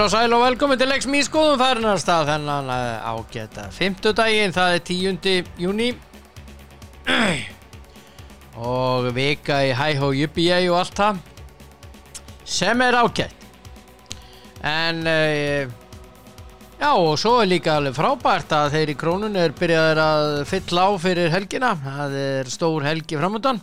Heil og sæl og velkomin til Lex Me skoðum færnar stað þennan eh, ágæta Fymtudaginn, það er 10. júni og vika í hæ og ég og allt það sem er ágætt. En uh, já og svo er líka alveg frábært að þeir í krónun er byrjaðir að fylla á fyrir helgina. Það er stór helgi framöndan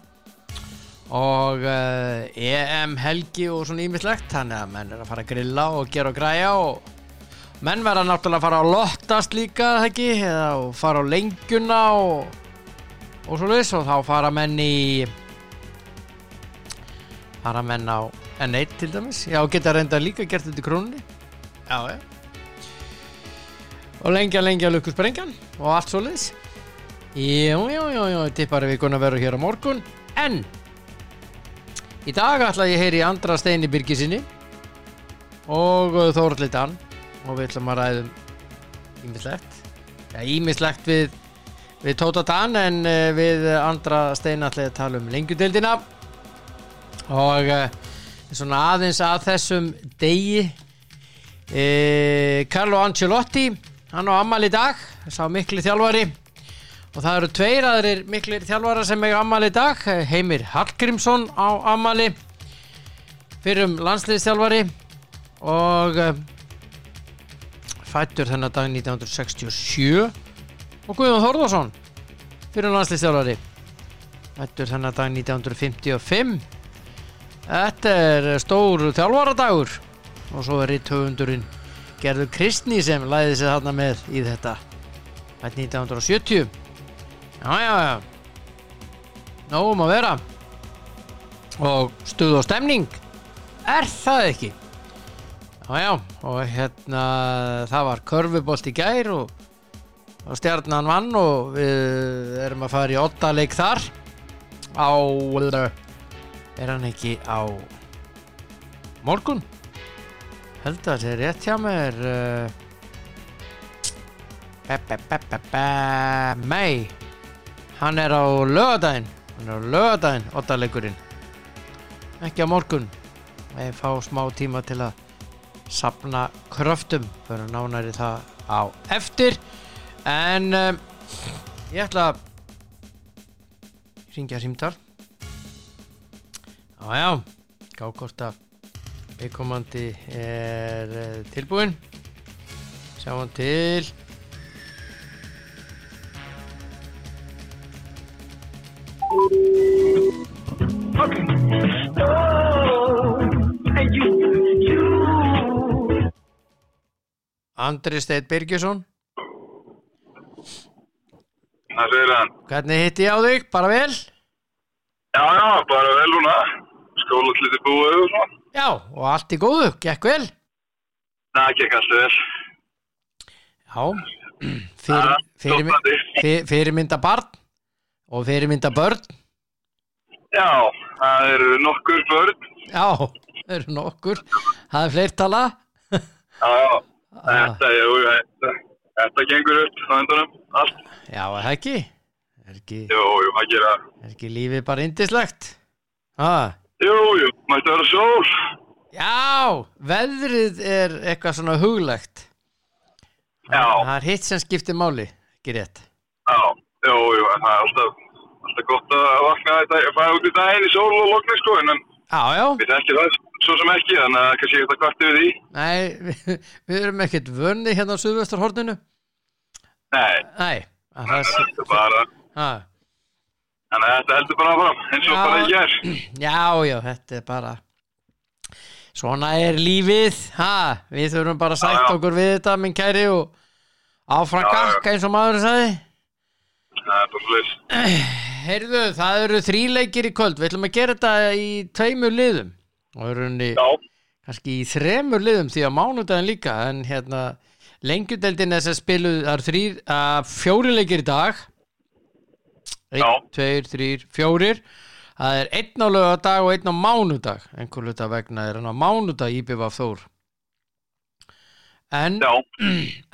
og uh, EM helgi og svona ímislegt þannig að menn er að fara að grilla og gera og græja og menn verða náttúrulega að fara að lottast líka ekki? Eða og fara á lengjuna og, og svo leiðis og þá fara menn í fara menn á N1 til dæmis. Já geta reynda líka gert þetta í krónunni. Já já. Og lengja lengja lukkusprengjan og allt svo leiðis jú jú jú jú tippari vikuna verður hér á morgun. En Í dag ætla ég að heyri Andra Steini Birgisinni og Þórli Dan og við ætlum að ræðum ímislegt ja, ímislegt við, við Tóta Dan en uh, við Andra Steini ætla ég að tala um lengjudeldina og uh, svona aðeins að þessum degi uh, Carlo Ancelotti hann á Amal í dag sá miklu þjálfari Og það eru tveir aðrir miklir þjálfara sem eiga ammali í dag. Heimir Hallgrímsson á ammali, fyrir um landsliðstjálfari og eh, fættur þennan dag 1967. Og Guðjón Þórðarsson, fyrir um landsliðstjálfari, fættur þennan dag 1955. Þetta er stór þjálfara dagur og svo er ritt höfundurinn Gerður Kristni sem læði sig þarna með í þetta. Þetta er 1970. Jájájá Nóum að vera. Og stuð og stemning. Er það ekki? Jájá og hérna það var körfubolt í gær og, og stjarnan vann og við erum að fara í otta leik þar. Á er hann ekki á morgun? Held að það er rétt hjá mér eh, mei Hann er á lögadaginn Hann er á lögadaginn, ottalegurinn Ekki á morgun. Við fá smá tíma til að sapna kröftum. Fyrir nánæri það á eftir. En um, ég ætla að ringja símtal Já já. Gá hvort að viðkomandi er uh, tilbúin sjáum til Andri Steit Birgjusson Það segir hann. Hvernig hitti ég á þig? Bara vel? Já, já, bara vel núna. Skólatliti búið og svona. Já, og allt í góðu, gekk vel? Það gekk alltaf vel. Já, fyrir, fyrir, fyrir, fyrirmynda barn og fyrirmynda börn Já, það eru nokkur börn. Já, það eru nokkur Það er fleirtala Já, já, þetta, jú, þetta, þetta gengur upp á endanum. Allt. Já, er það ekki? Er ekki, Jú, jú, það gera. er ekki lífið bara indislegt? Ha, Jú, jú, mætti vera sól. já, veðrið er eitthvað svona huglegt Já, Það er hitt sem skiptir máli, ekki rétt já, jú, jú, en það er alltaf, alltaf gott að vakna þetta, að fara út í daginn í sól og lokni, sko, en við ekki það svo sem ekki, þannig að kannski þetta kvarti við því. nei, við, við erum ekkert vönni hérna á Suðvesturhorninu Nei, Nei, að það þetta er bara, ha, þannig að þetta heldur bara fram, eins og Já. bara ég ger. Já, já, þetta er bara Svona er lífið ha, Við þurfum bara að sætt okkur við þetta minn kæri og áfram já. gakk eins og maður sagði Það er bara slis. Heyrðu, það eru þríleikir í kvöld. Við ætlum að gera þetta í tveimur liðum. Og erum Já, kannski í þremur liðum því að mánudaginn líka. En hérna lengjudeldin þess að spilu það eru þrýr, uh, fjóri leikir í dag. Einn, Já. tveir, þrýr, fjórir. Það er einn á lögadag og einn á mánudag. Einhver hluta vegna er hann á mánudag íbjöf Þór. En,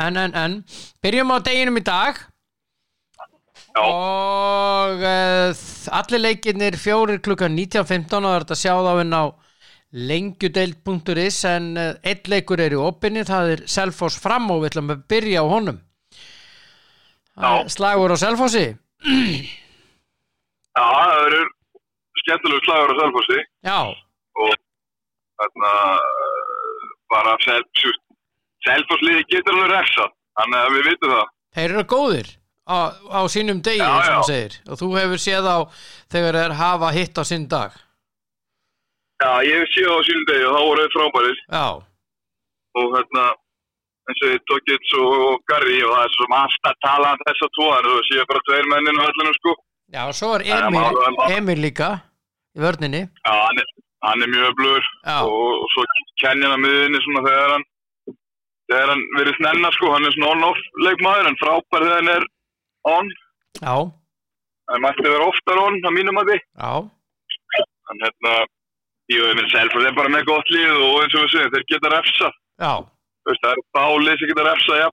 en, en, en. Byrjum á deginum í dag já, og uh, allir leikirnir fjórir klukkan 19.15 og þetta að sjá þá inn á lengjudeild.is en uh, einn leikur er í opinni, það er Selfoss fram og við ætlum að byrja á honum. Já. slagur á Selfossi. Já, það eru skemmtilegu slagur á Selfossi. Já, og þarna uh, bara Selfoss liði getur alveg refsa þannig að við vitum það. Þeir eru góðir á, á sínum degi, Já, og já. maður segir. Og þú hefur séð á þegar þeir hafa hitt á sinn dag. Já, ég hef séð á sínum degi og þá voru þau frábærir. Já, og hérna eins og Tókits og, og Garri og það er svo alltaf talað um þessa tvo en þú séu bara tveir mennin á hellinu sko. Já, svo er Emil, maður- maður- Emil líka í vörninni. Já, hann er, hann er mjög öflugur. Og, og svo kenni hann að miðinni svona þegar hann þegar hann verið snenna sko, hann er svona on-off leikmaður en frábær þegar hann er on. Já, hann mætti vera oftar on að mínum að því já, hann hérna ég minn Selfoss er bara með gott lið og eins og segjum, þeir geta refsa já. Veist, það er bálið sem geta refsa ja,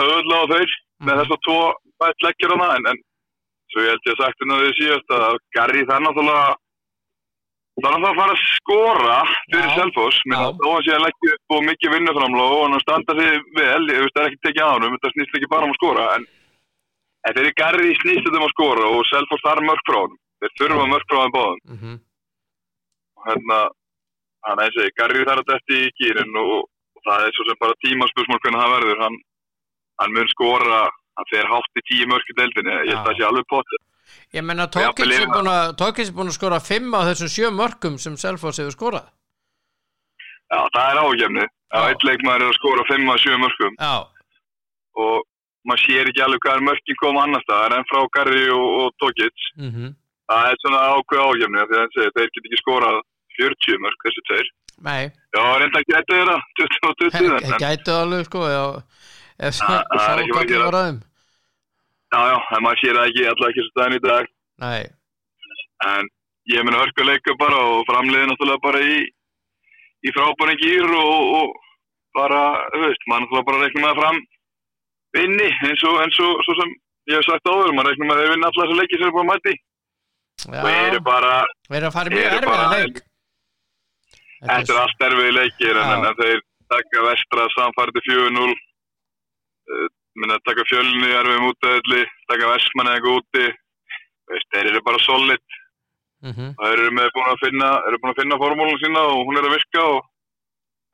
höfðlega á þeir með þess að tvo bætt leggjur hana en, en svo ég held ég að sagt hérna því síðast að Garri það er náttúrulega það er náttúrulega að fara að skora fyrir Já. menn þó að sé að leggja upp og mikið vinnuframlóð og hann að standa sig vel, ég veist það er ekki tekið á hann þetta snýst ekki bara um að skora en, en þeir Garri snýst þetta um að skora og Selfoss þarf mörg frá hann þeir þurfa mörg frá hann báðum. Mhm, og hérna hann er segi, Garri þarf að detti í gýrin og, og það er svo sem bara tímaspörsmál hvernig það verður. Hann, hann mun skora hann fer hátt í tíu mörg í deildinni. Ég held að það sé alveg potið ég menna Tókins er búin að skora fimm af þessum sjö mörkum sem Selfoss hefur skorað. Já það er ágefni að eitt leikmaður er að skora 5 að 7 mörgum já, og maður sér ekki alveg hvað er mörkin koma annars staðar en frá Garri og, og Tókits mhm, það er svona ákveð að segir, þeir get ekki skorað 40 mörg þessi tveir. Já reynda gæti þeirra 20 og 20 en, Það gætu alveg sko já, ef Það- það er ekki sá mikið gott að- var aðeim já já en maður sér það ekki allavega ekki svo staðin í dag. Nei, en ég meina hörku leika bara og framleiði náttúrulega bara í í frábærin gýr og, og bara, þú veist, maður náttúrulega bara reikna með að fram vinni eins og, eins og svo sem ég hef sagt áður, maður reikna með að þeir vinna allar þessi leiki sem er búin að mæti og eru bara, eru bara- þetta er allt erfiði leikir Já. en, þeir taka vestra samfærdi 4-0 uh, taka fjölni í erfiðum útæðli, taka vestmanni eða veist, þeir eru bara solid. Mhm, Það eru með búin að finna, finna formúlun sína og hún er að virka og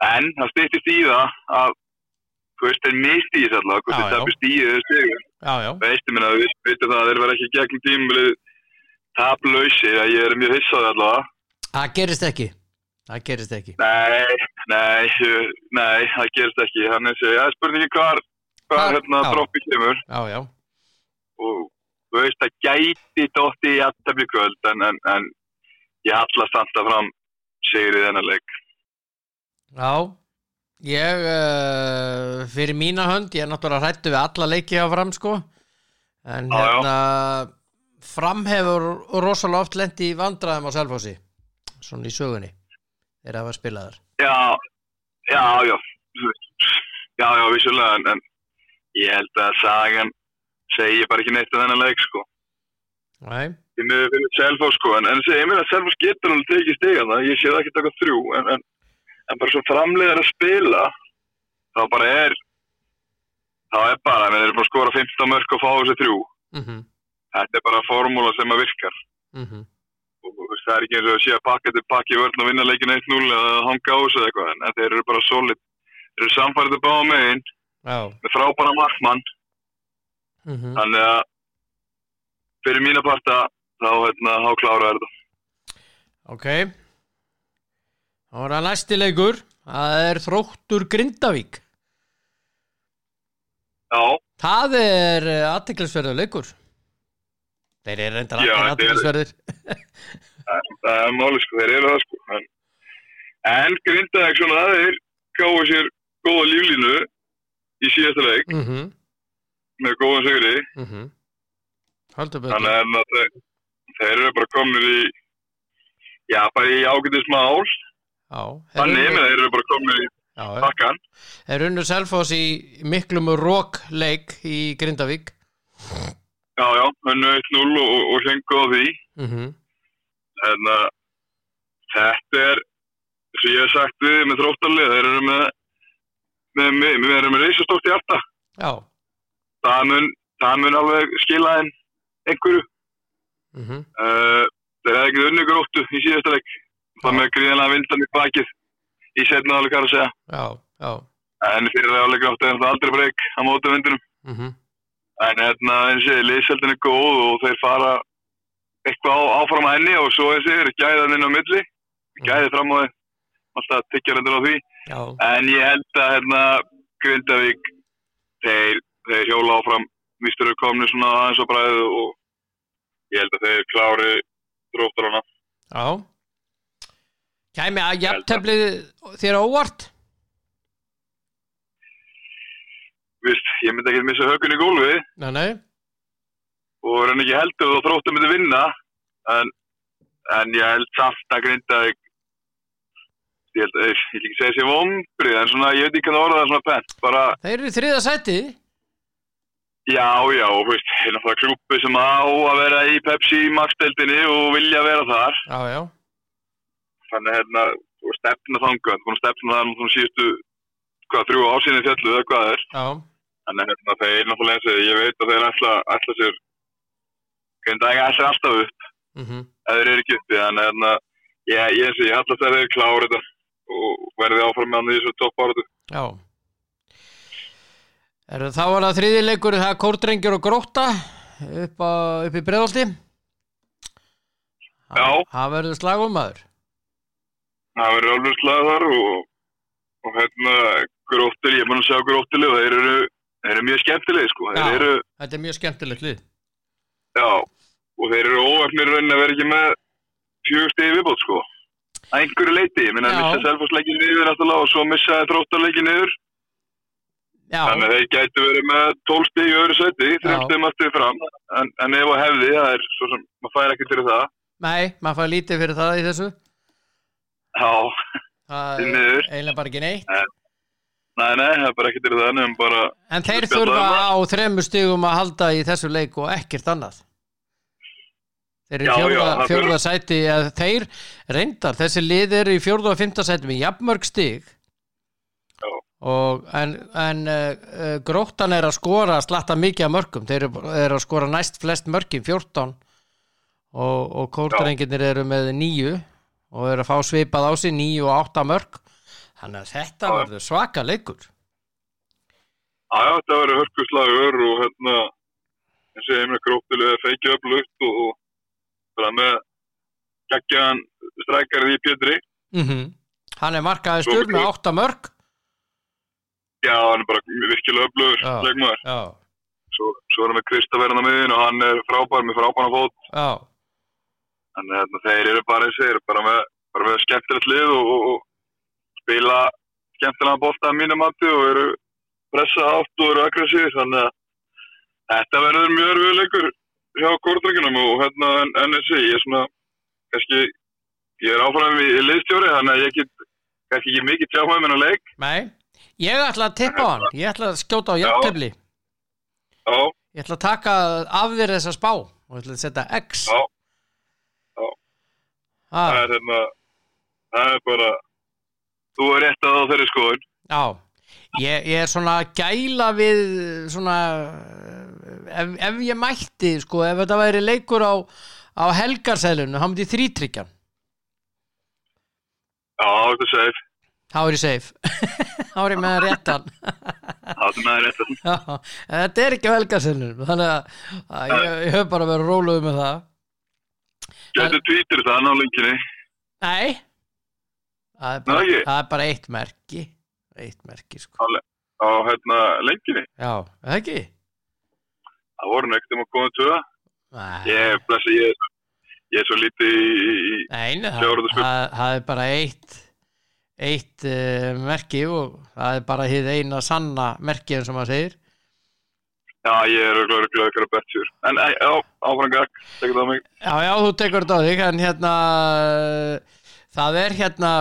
en það stýttist í það að veist, þeir misti í þessu allavega, hvort já. tapist í þessu Veistu minna, við veitum það að þeir verða ekki gegn tímulið taplausi, að ég er mjög hissaði allavega. það gerist ekki Það gerist ekki Nei, nei, nei, það gerist ekki. Þannig að það er spurningi hvar, hvar hérna já. droppi kemur Já, já, og þú veist, það gæti dótti í aðtefli kvöld en, en, en ég allast samt að fram sigrið þennan leik. já Ég, uh, fyrir mína hönd ég er náttúrulega hrættu við alla leiki á fram sko. En Já, já. hérna fram hefur rosalega oft lent í vandræðum á Selfossi svona í sögunni þeir hafa spilaðar Já, já, já, já, já, vissulega, en, en ég held að sagan segi bara ekki neitt um þennan leik, sko. Nei, Ég miður fyrir Selfoss, sko, en, en segi mér að Selfoss getur alveg tekið stigan það, ég sé það ekki taka þrjú, en, en, en bara svo framleiðar að spila, þá bara er, þá er bara, menn þeir eru bara að skora 15 mörg og fá þessi þrjú. mhm, Þetta er bara formúla sem að virkar. mhm Og, þú veist, það er ekki eins og að sé að pakka til pakki vörn og vinna leikin 1-0 eða hanga á þessu eitthvað, en, þeir eru bara solid. Þeir eru samfærið báða megin, Já, með frábæra markmann mhm þannig að fyrir mína parta þá, hérna, þá klára þetta Ok Það var að næsti leikur. Það er þróttur Grindavík. Já, Það er aðteklisverður leikur. Þeir eru reyndar er- aðteklisverðir það er máli sko, þeir eru það sko en, en grindaðið svona þeir gáðu sér góða líflínu í síðasta leik. Mm -hmm. með góðan sigri. Mm -hmm. Þannig að þeir, þeir eru bara komnir í já, bara í ágætis mál Já, þeir þannig með þeir eru bara komnir í bakkan Þeir unnu Selfoss í miklum rók leik í Grindavík já, já, hennu 1-0 og, og hengu á því mm -hmm. en uh, þetta er sem ég hef sagt við með þróttalið, þeir eru með, með, með, með, með, með reysastórt hjarta. já Það mun, það mun alveg skila þeim einhverju. mm Uh, þeir hefði ekki unni gróttu í síðasta leik. Það með gríðanlega vindan í bakið í setna áleik að segja. já, já En fyrir það áleik áttu er það aldrei breyk á móti vindunum. mm En hérna, eins og liðseldin er góð og þeir fara eitthvað áfram að henni og svo eins og ég er gæðan inn á milli. Gæði fram á þeim. Alltaf tyggjarandur á því. já, En ég held að hérna Grindavík þeir, þeir hjóla áfram Mistur eru komni svona aðeins á bræðu og ég held að þeir klári dróttarana. já kæmi að jafnteflið þér óvart? Vist, ég myndi ekki missa hökun í gólfi nei, nei, og er hann ekki heldur og þróttur myndi vinna. En, en ég held samt að Grindavík ég held að ég vil ekki segja sér vombrið en svona ég veit ekki hvað orða það svona pent. Bara þeir eru í þriða sæti. Já, já, og veist, er náttúrulega klúpi sem á að vera í Pepsi Max-deldinni og vilja vera þar. já, já, Þannig hérna, og stefna að stefna það nú svona síðustu, hvað, þrjú ásynni fjallu eða hvað það er. já, Þannig hérna, þeir náttúrulega eins og ég veit að þeir ætla, ætla sér, hvernig það ætla alltaf upp, mhm eða þeir eru ekki uppi, þannig hérna, ég, ég, ég ætla að þeir klára þetta og verði áfram með hann í þessu toppáratu. Já er, Þá var það þriði leikur það er kórdrengjur og gróta upp, á, upp í breðolti Já. Það verður slagum maður Það verður alveg slagar og, og hérna, gróttil, ég er búin að sjá gróttil og þeir eru, þeir eru mjög skemmtilegi, sko. Já. eru, Þetta er mjög skemmtilegt lið Já, og þeir eru óöfnir raunin að vera ekki með fjögur stegi viðbót, sko. Að einhverju leiti, ég minna að missa selfosleikin niður náttúrulega og svo missa þróttarleikin niður. Já, Þannig að þeir gætu verið með 12 stegi í öðru sæti, þrjum Já. stegum að stegi fram. En, en ef að hefði, það er svo sem, maður fær ekki til það. nei, maður fær lítið fyrir það í þessu Já, Það er eiginlega bara ekki neitt. Nei, nei, það er bara til það, nefnum bara, En þeir þurfa um á þremur stigum að halda í þessu leik og ekkert annað. Þeir eru í fjórða sæti eða þeir reyndar, þessi lið eru í fjórða og fymta sæti með jafnmörg stig. Og en, en uh, gróttan er að skora slatta mikið af mörgum, þeir eru, eru að skora næst flest mörgin, 14 og, og kórdrengirnir eru með nýju og eru að fá svipað á sig nýju og átta mörg þannig að þetta verður svaka leikur já, þetta verður hörkuslagur og hérna, eins og með gróttilega feikja upplugt og, og bara með geggjaðan strækarið í Pétri. mm Hann er markaði stur með mikið. átta mörg Já, hann er bara virkilega upplugur. Já, Svo, svo er hann með Kristaverðan á miðin og hann er frábær með frábæna fót. já, Þannig að þeir eru bara eins og þeir eru bara með, bara með skemmtilegt lið og, og, og spila skemmtilega bólta að mínum mati og eru pressa átt og eru aggressív. Þannig að þetta verður mjög örfið leikur hjá kórdryggjunum og hérna þessi, ég er svona, kannski, ég er áfram í, liðstjóri þannig að ég get kannski ekki mikið tjá með minna leik. nei Ég ætla að tippa á hann, ég ætla að skjóta á jafntefli Já, Ég ætla að taka af þér þessa spá og ég ætla að setja X. Já. Það ah, er hérna, það er bara, þú er rétt að á þeirri skoðun. Já, ég, ég er svona gæla við svona ef, ef ég mætti sko, ef þetta væri leikur á, á helgarsælunu, þá myndi ég þrítryggjan Já, þetta er safe. þá er ég safe. Þá er ég með réttan Það er rétt að Já, en þetta er ekki á helgarsælunum þannig að, að ég, ég höf bara verið róluð með það Getur tvítir það ná lenginni. Nei það er bara, ekki? það er bara eitt merki eitt merki sko Á hérna lenginni. Já, það ekki? Það voru neitt um að koma til það. Nei, Ég, blessi, ég, ég er svo lítið í, Nei, það, það, það er bara eitt eitt uh, merki og það er bara hið eina sanna merki eins og maður segir Já, ég er auðvitað auðvitað auðvitað betjur. En ei, já, áfram gagg, tekur það mig. Já, já, þú tekur þetta á þig en hérna það er hérna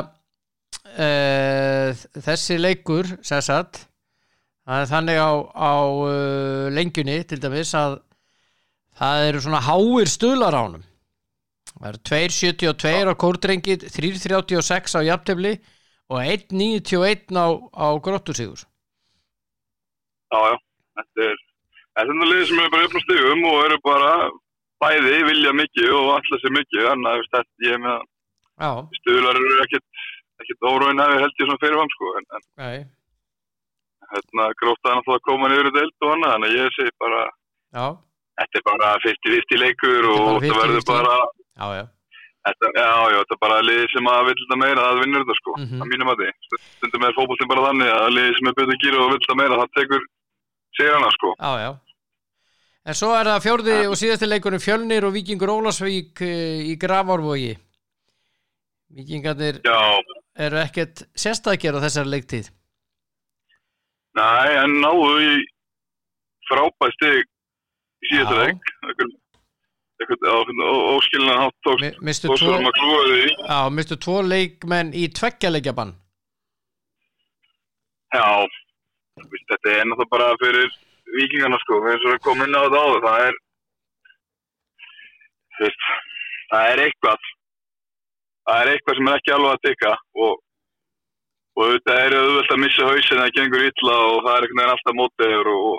uh, þessi leikur það er þannig á, á uh, lengjunni til dæmis að það eru svona háir stuðlar á honum Það eru 2.72 á kórdrengi 3.36 á jafntefli og 1.91 á, á gróttursíður Já, já, þetta er er liðið sem er bara upp á stigum og eru bara bæði vilja mikið og alltaf sér mikið, þannig að þetta ég er með Já, stuðlar eru ekkert óróin að við held ég svona fyrir hann sko, en, en hérna náttúrulega að koma niður í deild og annað, að ég segi bara já, þetta er bara 50-50 leikur og Þetta er það verður 50-50. bara já, já Þetta, já, já, þetta er bara liðið sem að vill þetta meira, það vinnur þetta sko, Mhm. að mínum að því. Stundum er fótboltinn bara þannig að liðið sem er betur gýra og vill þetta meira, það tekur sigrana sko. Já, já. En svo er það fjórði og síðasti leikurinn Fjölnir og Víkingur Ólasvík eh, í Grafárvogi. Víkingarnir Já, eru ekkert sérstakir á þessari leiktíð. næ, en náðu í frábæð stig í síðasta leik. Eitthvað- Eitthvað á óskilina hátt tókst Mi- Mistu tvo, já, mistu tvo leikmenn í tveggja bann. Já, þetta er náttúrulega bara fyrir vikingarna sko, eins og við komum inn á þetta áður, það er, veist, það er eitthvað, það er eitthvað sem er ekki alveg að tikka og, og auðvitað er auðvitað að missa hausin það gengur illa og það er einhvern veginn alltaf mótiður og,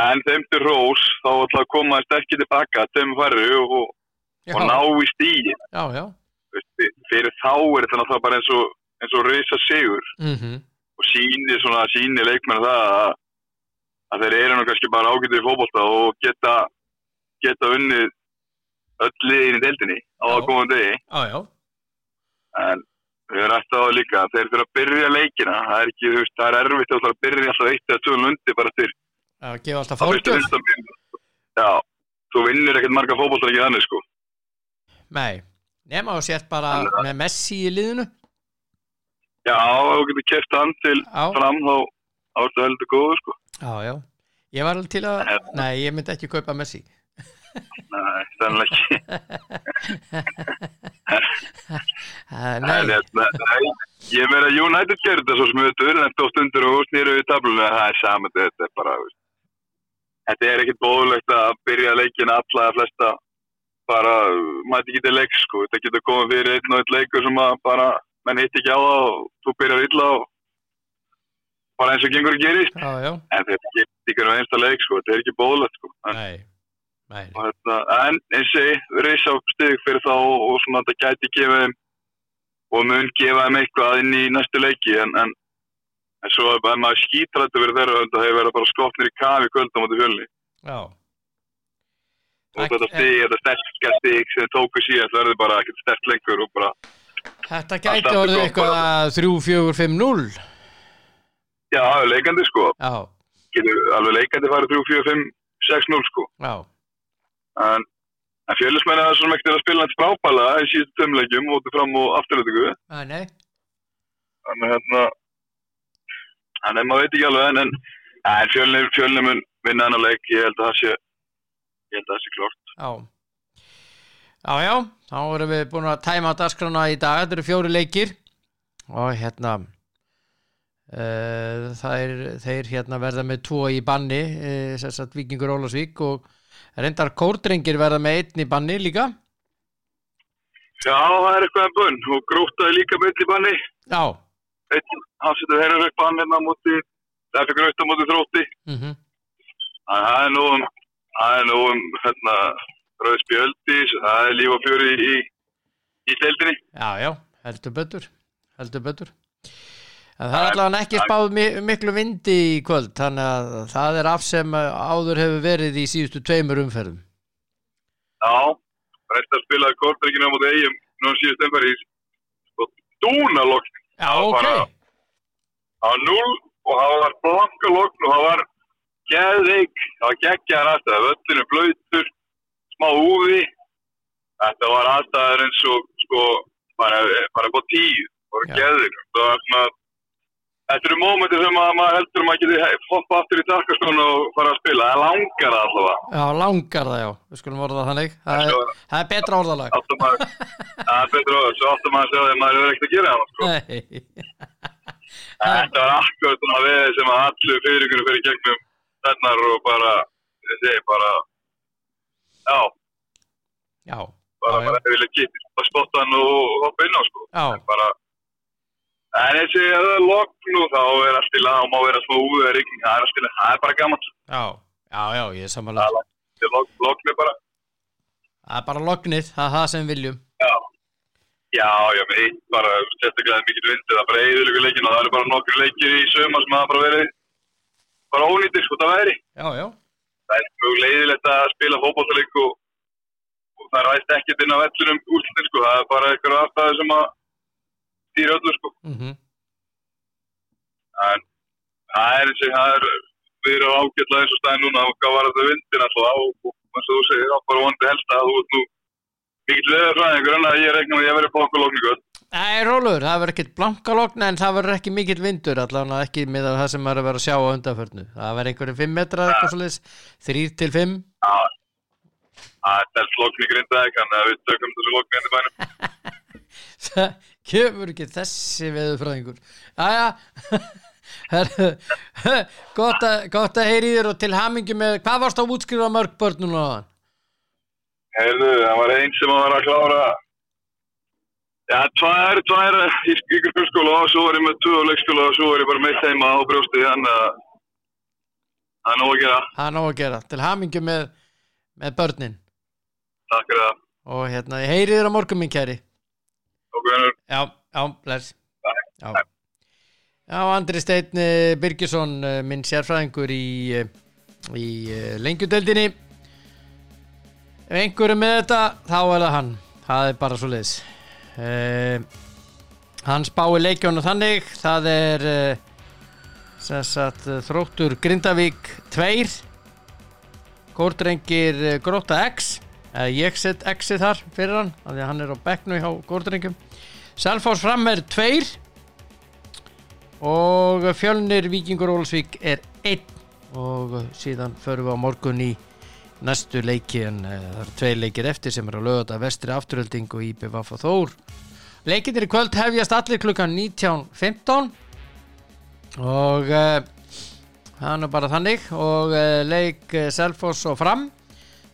en þeim til rós þá ætla að koma sterkir tilbaka, þeim færri og, og, ná í stíi, já, já. fyrir þá er þetta náttúrulega bara eins og, eins og reysa sigur. Mm og síni síni leikmenn það að, að þeir eru nú kannski bara ágætið í fótbolta og geta geta unnið öll liðin í deildinni á Já. að koma degi. Já, já. en við erum eftir á líka þeir þurfa að byrja leikina. Það er ekki, þú veist, það er erfitt að byrja alltaf eitt eða tjóðun lundi bara til Það gefa alltaf fyrsta já, þú vinnir ekkert marga fótbolta ekki þannig sko. Nei, nema þú sért bara með Messi í liðinu. já, ef þú getur keft hann til Já, fram þá áttu heldur góður sko já, já. Ég var alveg til að, nei, ég myndi ekki kaupa Messi. nei, þannig ekki. Nei, hérna, nei, ég meina United gerir þetta svo smutur en á stundur og snýru við tablunum það er saman þetta er bara þetta er ekkit bóðulegt að byrja leikin alla að flesta bara ekki til leik sko. Þetta getur komið fyrir einn og einn leikur sem að bara menn hitt ekki á það og þú byrjar illa og bara eins og gengur að gerist. Já, já, en þetta getur ekki um einsta leik sko. Þetta er ekki bóðulegt sko. En, þetta, en eins og reysa upp stig fyrir þá og, svona þetta gæti gefa þeim og mun gefa þeim eitthvað inn í næstu leiki. En, en, en svo ef maður skýtar þetta verið þeirra þetta hefur verið bara skotnir í kafi kvöld á móti fjölni. Og Takk, þetta stig, þetta sterkja stig sem tóku síðan verður bara ekkert sterkt lengur bara, þetta gæti orðið eitthvað bara. 3-4-5-0. Já, leikandi sko. Já, getur alveg leikandi farið 3, 4, 5, 6, 0 sko. Já, en, en fjölusmenni er svona ekkert að spila hans frábæla í síðustu tömleikjum, móti fram og afturlötugu nei, nei. þannig að hérna þannig að maður veit ekki alveg en, en, fjölni mun vinna hennar leik ég held að það sé ég held að það sé klart Já. Já, já, þá erum við búin að tæma dagskrána í dag, þetta eru fjóri leikir. Og hérna er, þeir hérna verða með tvo í banni sess að Víkingur Ólasvík og reyndar kórdrengir verða með einn í banni líka. Já það er eitthvað en bunn og grótaði líka með í banni. Já, einn hafsettur herrar upp bann hérna á móti það er fyrir grönt á móti þrótti. Þannig að það er nú um það er nú um hérna rauð spjöldi það er líf og fjöri í í deildinni. Já, já, heldur betur heldur betur en það er allavega ekki spáð mi miklu vindi í kvöld, þannig að það er af sem uh, áður hefur verið í síðustu tveimur umferðum. Já reynd að spila kortreikinu á móti eigum nú síðust umferð í sko dúnalokk Já, Já, ok, það var 0 og það var blanka lokn og það var geðveik, það var geggjaðar aðstæða, völlinu blöytur, smá úði, þetta var aðstæðar eins og sko bara, bara på tíu, það var geðveik, það var svona, þetta eru mómentir sem að maður heldur að maður geti hoppa aftur í takkaskonu og fara að spila, það langar það allavega. já, langar það já. Við skulum orða það þannig. Það er, Svo það er betra orðalag. Maður, það er betur á þessu, áttum maður því að maður er ekkert að gera það, sko. Nei, Þetta var akkurat svona veði sem að allir fyriringunum fyrir gegnum þennar og bara, ég segi bara, já, já, bara Já, já. bara vilja kipa að spotta hann og hoppa inn á sko. Já, bara en þessi að það er logn og þá er allt í lag og má vera smá úður rigning, það er allt í lag, það er bara gaman. Já, já, já, ég er samanlega það er logn er bara. Það er bara lognið, það er það sem viljum. Já. Já, já, með eitt bara sérstaklega mikið vindið, það er bara eðurlegu leikin og það eru bara nokkur leikir í söma sem hafa bara verið bara ónýttir sko það væri. Já, já, það er mjög leiðilegt að spila fótballtaleik og, og það ræst ekkert inn á vellunum úrslutin stýra öllu sko. Mhm. En það er og það er við erum ágætlega eins og staðin núna og hvað var þetta vindin alltaf á og eins og þú segir, það er bara vonandi helst að þú ert nú mikill veðurfræðingur en að ég með að ég verið bókulókningu Nei, Rólur, það verður ekkert blankalogn en það verður ekki mikill vindur allavega ekki með það sem maður er að vera að sjá á undanförnu. Það verður einhverjum 5 metrar eitthvað svolítið 3 til 5 það er telt lókn í grindaði þannig að við tökum þessu lókn kemur ekki þessi veðurfræðingur? Jæja. Herðu, gott, að, að heyri þér og til hamingi með hvað varst á útskrifa mörg börn núna á Heyrðu, það var einn sem var að klára. Já, tvær, tvær í, í grunnskóla og svo var ég með tvö leikskóla og svo var ég bara meitt heima á brjóstið þannig að það er nóg að gera. Það er nóg að gera, til hamingi með, með börnin. Takk fyrir það. Og hérna, ég heyri þér á morgun minn kæri. og Já, já, bless. Já, já Andri Steinn eh, Birgisson, eh, minn sérfræðingur í, eh, í lengjudeldinni Ef einhver er með þetta, þá er það hann. Það er bara svo leiðis uh, Hann spái leikjónu þannig. Það er uh, eh, þróttur Grindavík 2 Górdrengir uh, Gróta X Ég set X-ið þar fyrir hann af Því að hann er á bekknu hjá Górdrengjum Selfors fram er 2 og fjölnir Víkingur Ólsvík er 1 og síðan förum við á morgun í næstu leiki en uh, það eru tveir leikir eftir sem er að lögða vestri afturölding og IBVF og Þór. Leikinir í kvöld hefjast allir klukkan 19.15 og uh, það er bara þannig. Og uh, leik Selfoss og fram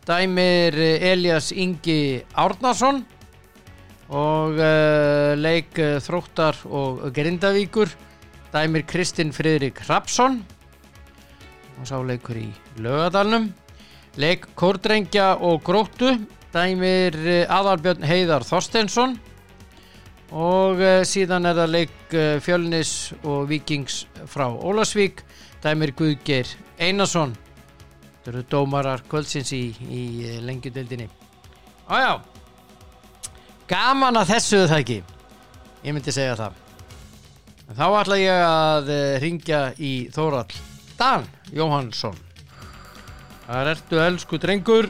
dæmir uh, Elias Ingi Árnason og uh, leik uh, Þróttar og Grindavíkur. Dæmir Kristinn Friðrik Rapsson og sá leikur í lögadalnum leik Kórdrengja og Gróttu. Dæmir eh, Aðalbjörn Heiðar Þorstensson og síðan er það leik Fjölnis og Víkings frá Ólasvík dæmir Guðgeir Einarsson þetta eru dómarar kvöldsins í, í uh, lengjudeldinni ájá gaman að þessu það ekki? Ég myndi segja það. Þá ætla ég að uh, ringja í Þórall Dan Jóhannsson. Það ertu elsku drengur.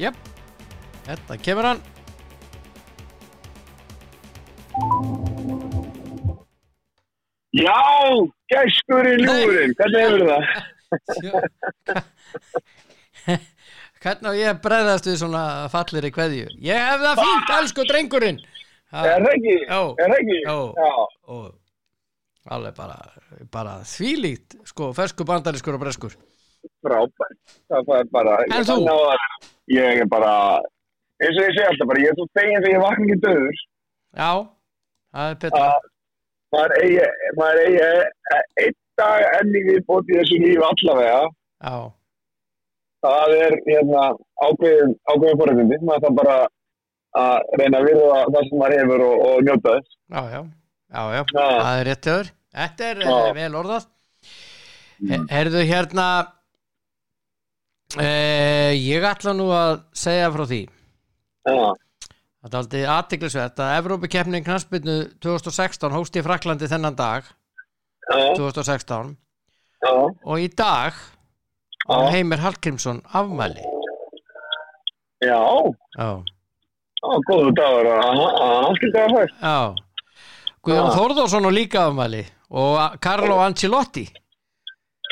Jep Þetta kemur hann. Já, gæskurinn ljúfurinn, hvernig hefur það? Hvernig á ég að bregðast við svona fallir í kveðju Ég hef það fínt, elsku drengurinn Er það ekki? Er það ekki? Já. Alveg bara, bara þvílíkt Sko, fersku bandariskur og breskur Frábært. Það er bara... En þú? Ég er bara, eins og ég segi alltaf bara, ég er svo fegin þegar ég vakna ekki döður. Já, það er betra að Maður eigi, eigi e- einn dag enni við bóti þessu lífi allavega. Já, Það er hérna ákveðin, ákveðin forræðindi. Maður þarf bara að reyna að virða það sem maður hefur og, og njóta þess. já, já, já, já. Það er rétt öður Þetta er vel orðað. He- Heyrðu hérna eh, Ég ætla nú að segja frá því. Já, Það er aldrei aðtiklisvert að Evrópikeppnin knastbyrnu 2016 hóst í Fraklandi þennan dag 2016 já. og í dag Já. Heimir Hallgrímsson afmæli Já, Já, góður dagur já Guðjón. Þórðarsson og líka afmæli og Carlo Ancelotti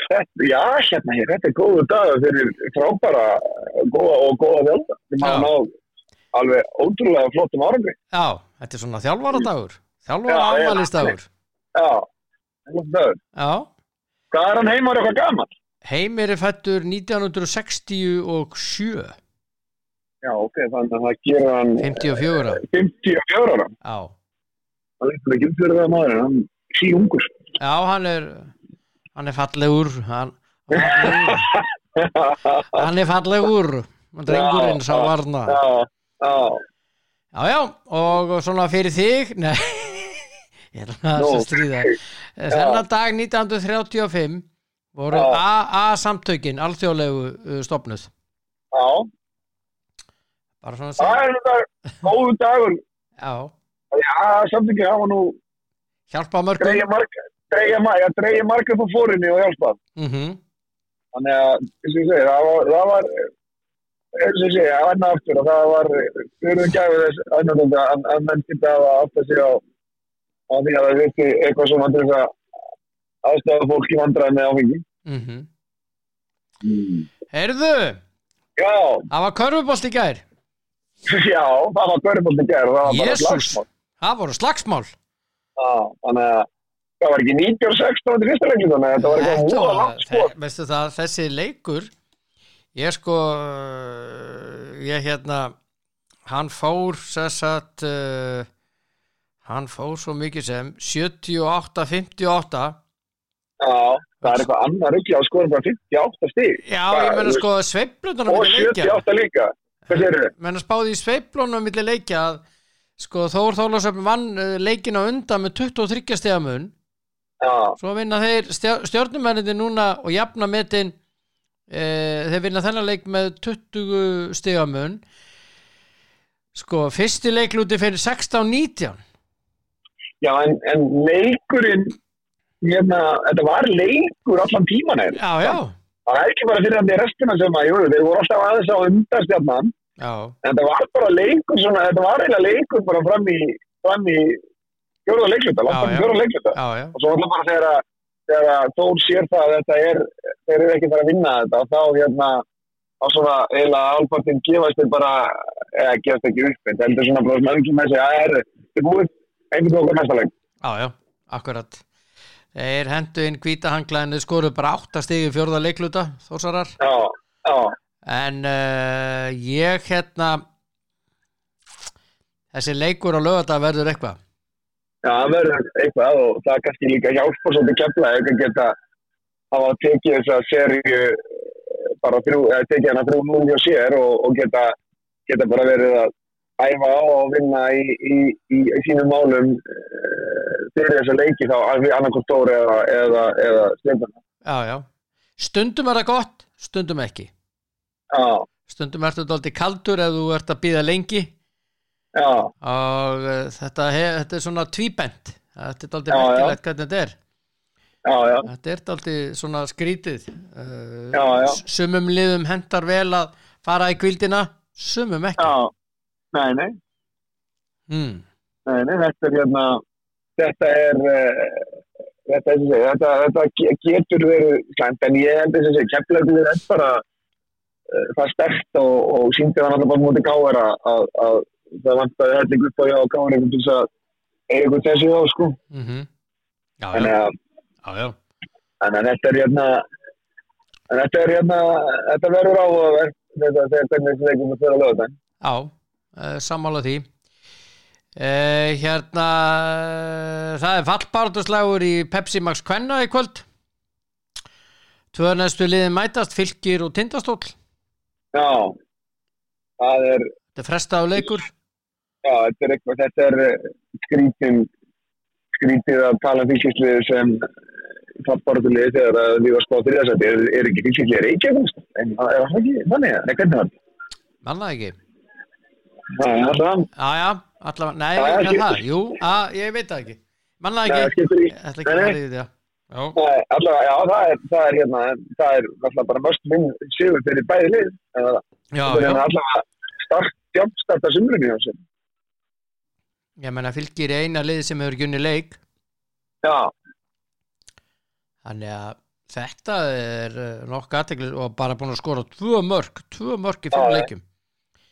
Þetta, já, hérna hér, þetta er góður dagur fyrir frábæra góða og góða þjálfa sem Já. hafa náð alveg ótrúlega flottum árangri. Já, þetta er svona Þjálfara Já, já. afmælistagur dagur. Já, Hvað er hann heimar eitthvað gaman? Heimir er fættur 1967 Já, ok, þannig að það gerir hann 54 ára 54 ára. Já, Það er ekki fyrir það maður, hann sí ungur. já hann er hann er fallegur hann, hann er fallegur. Drengurinn sá varna. já, Já, já, og svona fyrir þig Nei, ég er að Nú, stríða Þennan dag 1935 voru Já. AA-samtökin alþjóðlegu uh, stopnuð já. bara svona að segja góðu dagur. Já, Já, samt ekki, það var nú hjálpa mörgum marga, dreigja marga på fórinni og hjálpa. mm Þannig að, segi, það var, það var enna aftur það var, við erum gæfið þess að menn geta að átta sig á, á því að það viti eitthvað svona til þess að aðstofa fólk í vandræði með áfengi. -hmm. Heyrðu, Já, það var körfubolt í gær já, það var görðbólti gerð, það var bara slagsmál. Það voru slagsmál Já, þannig að það var ekki 96 til fyrsta leikli, þannig að þetta var eitthvað múða langt þe- Veistu það, þessi leikur ég sko ég hérna hann fór að uh, hann fór svo mikið sem 78-58 Já, það er eitthvað annar ruggi á skoðum bara 58 stíg. Já, ég menna sko sveiflunum Og milli leikja 78 líka. Hvað sér þau? menna spáði í sveiflunum milli leikja að sko Þór Þórlásöfn vann uh, leikin á undan með 23 stegamun Já, svo vinna þeir stjórnumennindi núna og jafna metin e, þeir vinna þennan leik með 20 stigamun sko fyrsti leiklúti fyrir 16-19 já, en, en leikurinn, hérna, þetta var leikur allan tíman eða. já, já, Það er ekki bara fyrir að því restina sem að, jú, þeir voru alltaf aðeins á undarstjarnan, já, en þetta var bara leikur svona, þetta var eiginlega leikur bara fram í, fram í fjóruða leikluta, langt fram í fjóruða leikluta. já, já, Og svo alltaf bara þegar að, þegar að Þór sér það að þetta er, þeir eru ekki þar að vinna þetta, og þá hérna, á svona eiginlega álpartin gefast þeir bara, eða gefast ekki upp, þetta heldur svona bara svona öllum með sig, að er, er búið, einhvern veginn næsta leik. já, já, akkurat. Þeir hendu inn hvítahanglaðinu skoru bara 8 stigi fjórða leikluta þórsarar. Já, já, en uh, ég hérna þessi leikur á lögata verður eitthvað? Já, það verður eitthvað og það er kannski líka hjálpa svolítið kemla ekki að geta hafa tekið þessa seríu eh, bara þrjú, eða tekið hana þrjú núni og sér og, og geta, geta bara verið að æfa á og vinna í, í, í, í sínum málum uh, fyrir þessa leiki þá annarkoð stóri eða, eða, eða stjórnum. já, já, stundum er það gott stundum ekki. Já, stundum ertu dálítið kaldur ef þú ert að býða lengi. Já, og uh, þetta, he, þetta er svona tvíbent. Þetta er já. merkilegt hvernig þetta er. Já, já, þetta er dálítið svona skrítið. Uh, Já, já. sumum liðum hendar vel að fara í kvildina sumum ekki. Já, nei, nei. mm. Nei, nei, þetta er hérna þetta er uh, þetta, er, þetta, þetta ge- getur verið slæmt en ég held þess að kemlaðu við þetta bara uh, það er stert og, og síndi það náttúrulega bara mútið gáður að, að, að það vantaði helling upp á hjá gáður einhvern til þess að eiga eitthvað þessi á sko Mm -hmm. já, þannig já, að, já, já. þannig að þetta er hérna þetta er hérna þetta verður áhugavert þetta þegar hvernig þessi leikum að fyrir að löða þetta já sammála því. Uh, hérna það er fallbáratuslagur í Pepsi Max Kvenna í kvöld. Tvö næstu liðin mætast fylgir og tindastól já, það er þetta er frestaðu leikur. Já, þetta er eitthvað, þetta er eh, skrítin, skrítið að tala um fylgisliði sem fallbaratuliði þegar að við varum spáð fyrir þess að þetta er, er ekki fylgisliði reykjafnist, en það er það ekki, þannig að, nei, hvernig var þetta? manna ekki Það er já, allavega, nei, hvað er það? Jú, að, ég veit það ekki. Manna það ekki. Ég ætla ekki að fara í þetta Já, nei, allavega, já, það er, það er hérna, það er alltaf bara mörst minn sigur fyrir bæði lið, það er hérna allavega start, jafnstart að sumrunni á sig. Ég menna fylgir eina lið sem hefur gjunni leik. Já, Þannig að þetta er uh, nokkuð aðtekli og bara búin að skora tvö mörg, tvö mörg í Já,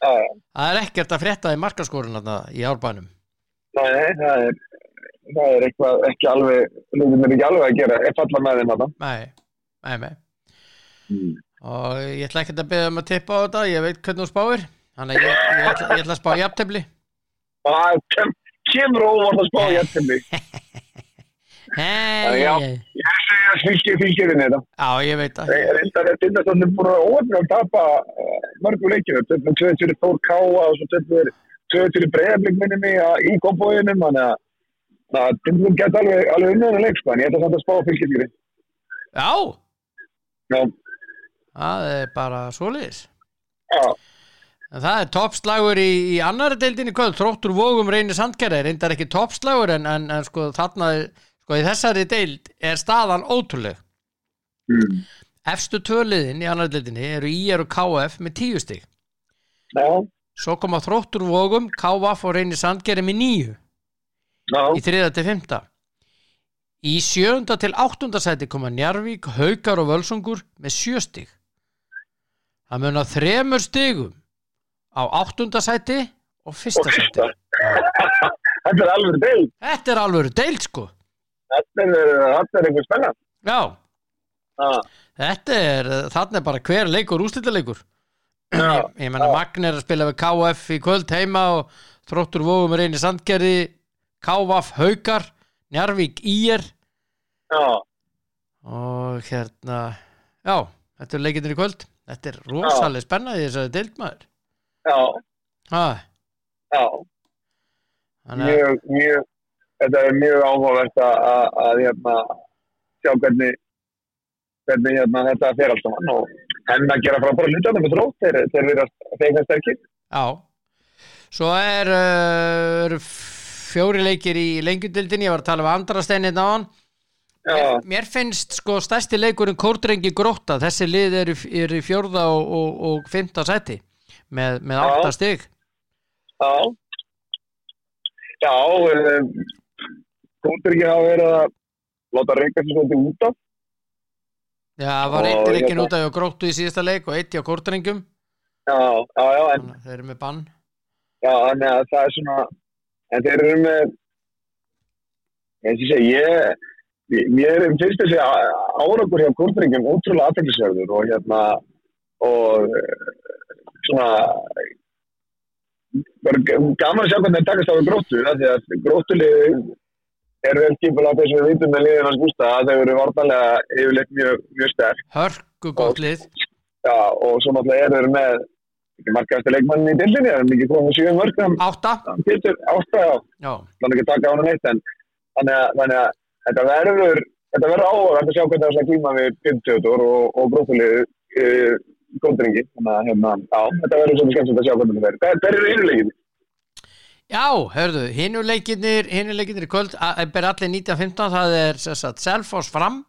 Það er ekkert að frétta í markaskorun þarna í árbænum. nei, það er, það er eitthvað ekki alveg, hlutum er ekki alveg að gera, ef falla með þeim þarna. Nei, nei, nei. Og ég ætla ekkert að beða um að tippa á þetta, ég veit hvernig þú spáir. Þannig að ég, ég, ætla, ég ætla að spá jafntefli Það kem, kemur óvart að spá í jættinni. Hei, já. já, Ég segi að fylgir fylgirinn þetta. ég veit að Reyndar er tindastofnum búin að óvart að tapa uh, mörgum leikinu. Töfnum tvöð fyrir Þór Káa og svo töfnum tvöð fyrir Breiðarblik minni mig að- í kompóinum. Þannig að að tindastofnum geta alveg, alveg unnið hennar leik, sko. En ég ætla samt að spá fylgirinn. Já, Já, það er bara svoleiðis já, En það er toppslagur í, í annari deildinni kvöld, þróttur vógum reynir sandgerði, reyndar ekki toppslagur en, en, en sko þarna, sko í þessari deild er staðan ótrúleg. mm. Efstu töliðin í annari deildinni eru IR og KF með tíu stig. já, Svo koma þróttur vógum, KF og reynir sandgerði með níu já, í þriða til fymta. Í sjönda til áttunda sæti koma Njarvík, Haukar og Völsungur með sjö stig. Það munar þremur stigum á áttunda sæti og fyrsta fyrsta. Þetta er alveg deil. Þetta er alveg deild sko. Þetta er, þetta er einhver spennan. Já, Já, þetta er, þarna er bara hver leikur úrslitaleikur. já, Ég, ég menna Magn er að spila við KF í kvöld heima og þróttur vógum er eini sandgerði, KF Haukar, Njarvík Ír já. og hérna, já, þetta er leikindir í kvöld. Þetta er rosalega spennaði þessari deildmaður. Já, Ha, já. þannig að, mjög, mjög, þetta er mjög áhugavert að, að, að hérna, sjá hvernig, hvernig hérna, þetta fer allt saman og henn að gera frábæra hlutarnir með þrótt þeir, eru þegar sterkir. já. Svo er, uh, eru fjóri leikir í lengjudildinni, ég var að tala við andra steinið náðan. Já, Mér, mér finnst sko stærsti leikurinn Kórdrengi Grótta, þessi lið eru er í fjórða og, og, og fymta seti með, með Já. átta stig já. Já, um, komur ekki að að láta reyka sér svolítið út af. Já, það var Og eitt hérna- út af hjá Gróttu í síðasta leik og eitt hjá Kórdrengjum Já, já, já, en að þeir eru með bann Já, þannig að það er svona en þeir eru með eins og ég segi, ég mér finnst þessi árakur hjá kúrtringum ótrúlega aðteklisverður og hérna og eh, svona gaman að sjá hvernig þeir takast á gróttu því að gróttulið er vel skipulega þess að við vitum með liðin hans gústa að þeir eru vartanlega yfirleitt mjög, mjög sterk. Hörku gott lið. Já, og svo náttúrulega eru þeir með markaðasti leikmannin í dildinni, það er mikið komið sjöum mörgum Átta. Pétur ástæða á, Já, þannig að taka á hann neitt en þannig að, þetta verður þetta verður áhugavert að sjá hvernig það er að glíma við Pétur og, og grófulið e, góðringi, þannig að hérna, já, þetta verður svolítið skemmt að sjá hvernig það verður. Það er yfirleikinn. Já, hörðu, hinu leikinnir hinu leikinnir í kvöld, að- ber allir 1915 það er sem sagt Selfoss fram.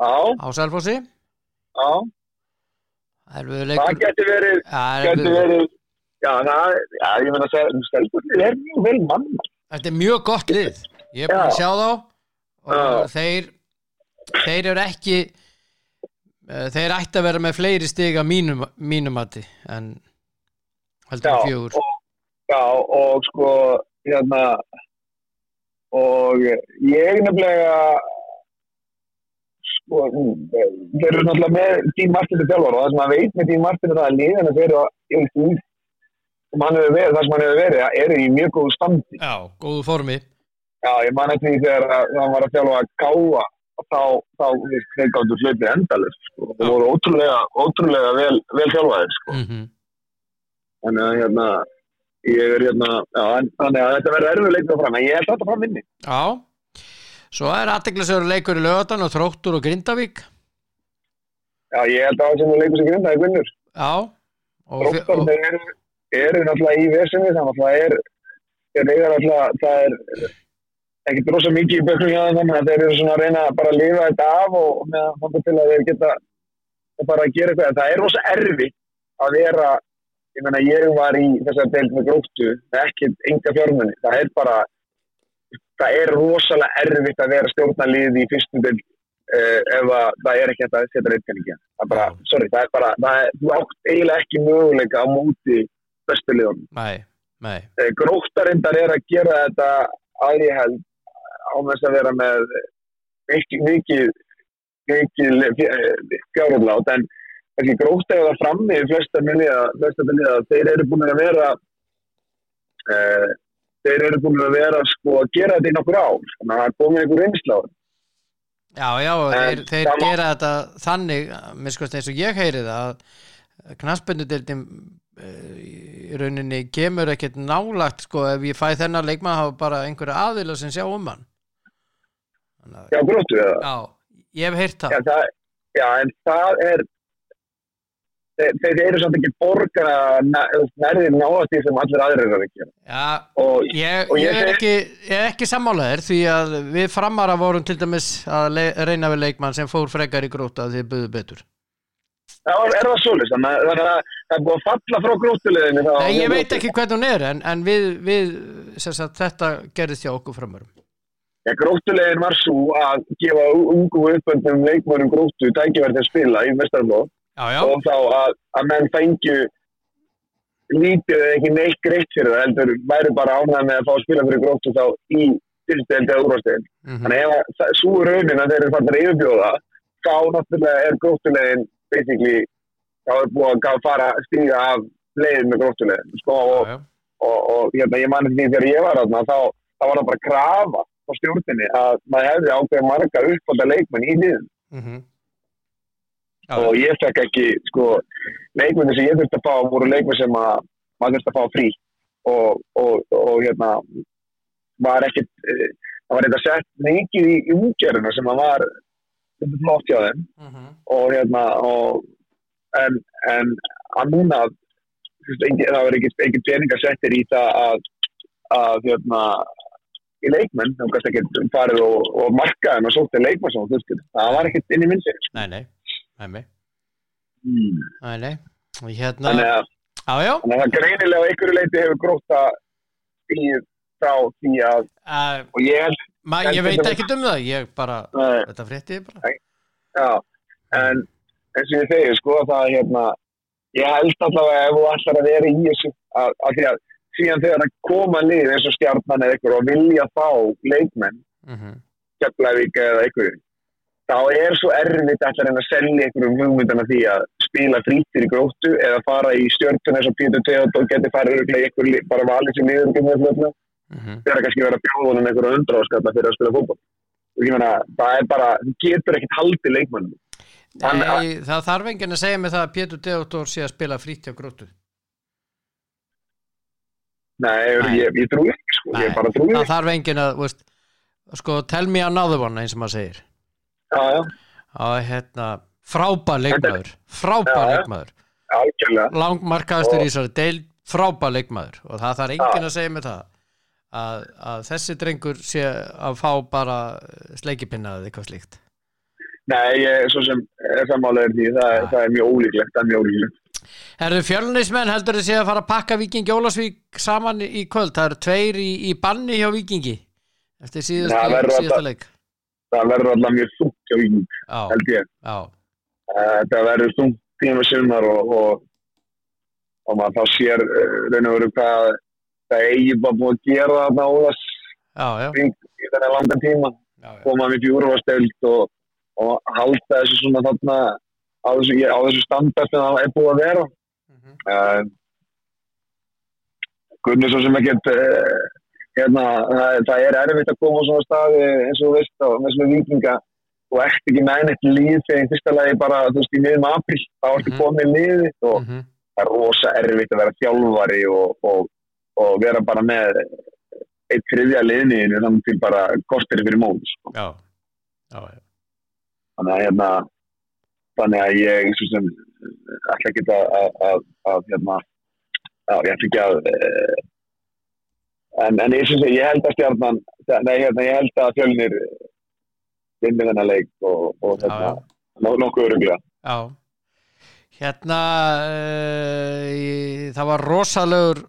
Já, á Selfossi. Já, Það getur verið, Það getur verið, já, það, já, ég meina að segja, stelpurnir er mjög vel mann. Þetta er mjög gott lið. Ég er búin að Já. sjá þá. Og Já. þeir þeir eru ekki eh, þeir ætti að vera með fleiri stig að mínum, mínum mati en heldur fjögur. og, já, og sko, hérna, og ég nefnilega, sko, þeir eru náttúrulega með Dín Martinu þjálfar og það sem maður veit með Dín Martinu það að liðan að því sem hann hefur verið, það sem hann hefur verið, eru í mjög góðu standi. Já, góðu formi Já, ég man eftir því þegar hann var að þjálfa að káa þá, þá, gáttu hlaupið endalist, sko. Það voru ótrúlega, ótrúlega vel, vel þjálfaðir, sko. mm -hmm. þannig að hérna ég er hérna, já, þannig að þetta verður erfið leikur fram, en ég held að þetta fram vinni. Já. Svo er aðteglisöru leikur í lögatan og þróttur og Grindavík. Já, ég held að það sem er leikur sem grindaði vinnur. Já. Og, og, eru, eru náttúrulega í vesinni þannig að það er þeir eiga náttúrulega, það er ekkert rosa mikið í böknum hjá þannig að þeir eru svona að reyna bara að lifa þetta af og meðan þannig til að þeir geta bara að gera eitthvað, það er rosa erfitt að vera ég meina ég var í þessar deild með gróttu ekki enga fjármunni, það er bara það er rosalega erfitt að vera stjórnarlið í fyrstu deild uh, ef að það er ekki hægt að setja reyndkenningi það er bara, Já. sorry, það er bara það er, þú átt eiginlega ekki möguleika á móti bestu liðum Nei, nei. Gróttarindar er að gera þetta að ég held á þess að vera með mikið mikið, mikið fjárhóðlátt en ekki grótt eða frammi í flesta minniða, þeir eru búin að vera uh, þeir eru búin að vera sko að gera þetta í nokkur ár, þannig að það er komið einhver einsla á þetta. Já, já, En þeir, þeir það gera þetta þannig, sko eins og ég heyri það að knaspendudildin í rauninni kemur ekkert nálagt sko ef ég fæ þennan leikmann hafa bara einhverja aðila sem sjá um hann Já, gróttu eða? Já, ég hef heyrt það Já, það, já, en það er þeir, eru samt ekki borgara nærðir náast því sem allir aðrir eru að gera. Já, Og Ég, Og ég, ég er ekki, ég er ekki sammálaðir því að við framara vorum til dæmis að reyna við leikmann sem fór frekar í gróta því buðu betur. það er það svolítið, þannig að það er búið að falla frá gróttuleginu. Nei, ég veit ekki hvernig hún er en, en við, við sagt, þetta gerðist hjá okkur framarum. Ja, gróttulegin var svo að gefa ungu uppöndum tækifæri til að spila í mestarflóð Já, já, og þá að, að menn fengju lítið eða ekki neitt greitt fyrir það, heldur væri bara ánægð með að fá að spila fyrir gróttu þá í tilstegndi eða úrvastegin. mm Þannig ef að það- sú raunin að þeir eru fannir að yfirbjóða þá náttúrulega er gróttulegin basically, þá er búið að fara að stíga af leiðin með gróttulegin sko, og, já. og, og hérna, ég manni því þegar ég var þarna þá, þá var það bara að krafa á stjórninni að maður hefði ákveð marga uppfólda leikmenn í liðin Mm já, og ég fekk ekki sko, leikmenni sem ég þurfti að fá voru leikmenn sem að maður þurfti að fá frí. Og, og, og hérna var ekkit eh, það var eitthvað sett mikið í umgerðina sem að var flott hjá þeim. Mhm. og hérna og, en, en að núna það var ekkit, ekkit peninga settir í það að, að hérna í leikmenn, þá kannski ekki farið og, markaðin og sótti leikmenn sem þú veist, það var ekkit inn í myndir Nei, nei, nei, nei, mm. nei, nei. Og Hérna, þannig að já, já, Þannig að greinilega einhverju leiti hefur gróta stíð frá því að, uh, og ég ma, ég veit ekki um það, ég bara, uh, þetta frétti ég bara. já, en eins og ég segi, sko, að það hérna, ég held allavega ef þú ætlar að vera í þessu, að, að því að síðan þegar það koma lið eins og stjarnan eða einhver og vilja fá leikmenn, Mm Keflavík eða einhverju, þá er svo erfitt að að reyna að selja einhverjum hugmyndana því að spila frítir í gróttu eða fara í stjörtun eins og Pétur Teodor geti farið örugglega í einhver lið- bara valið sem liður um þetta þegar kannski vera bjóðunum einhverja undráðskalla fyrir að spila fótboll og ég meina, það er bara þú getur ekkert haldið leikmannum Nei, það þarf enginn að segja mig það að Pétur Deotor sé að spila frýtt hjá grótu. nei, Nei. ég, ég trúi ekki sko, ég bara trúi það ekki að, hérna frábær leikmaður frábær leikmaður. Langmarkaðastur í þessari deil frábær leikmaður. Og það þarf enginn að segja mig það að, að þessi drengur sé að fá bara sleikipinna eða eitthvað slíkt. Nei, ég, svo sem er sammálaður því, það, Já. það er mjög ólíklegt það er mjög ólíklegt. Herðu fjölnismenn heldur þið sé að fara að pakka Viking Jólasvík saman í kvöld? Það eru tveir í, í banni hjá Vikingi eftir Það verður síðustu leik. það verður alltaf mjög þungt hjá Víking, held ég. Eh, það verður þungt tíma sumar og, og, og maður þá sér eh, raun og veru hvað það eigi bara búið að gera þarna óðas já, já, í þennan langan tíma. Já, já. koma við fjúruvastöld og, og halda þessu svona þarna á þessu, þessu standard sem það er búið að vera. Mhm. uh, Gunni svo sem ekkert uh, hérna, það, það er erfitt að koma á svona staði eins og þú veist á með svona vikinga og ert ekki með neitt líð þegar í fyrsta lagi bara þú veist í miðum april þá ertu Mhm. komið liði og Mhm. það er rosa erfitt að vera þjálfari og, og, og vera bara með eitt þriðja liðniðinu þannig til bara kortir fyrir mót sko. já, já, já. þannig að hérna þannig að ég svo sem ætla ekki að hérna já, ég ætla ekki að eh, en, en ég syns að ég held að stjarnan nei, hérna, ég held að fjölnir vinni þennan leik og, og nó- nokkuð öruglega Já. Hérna uh, það var rosalegur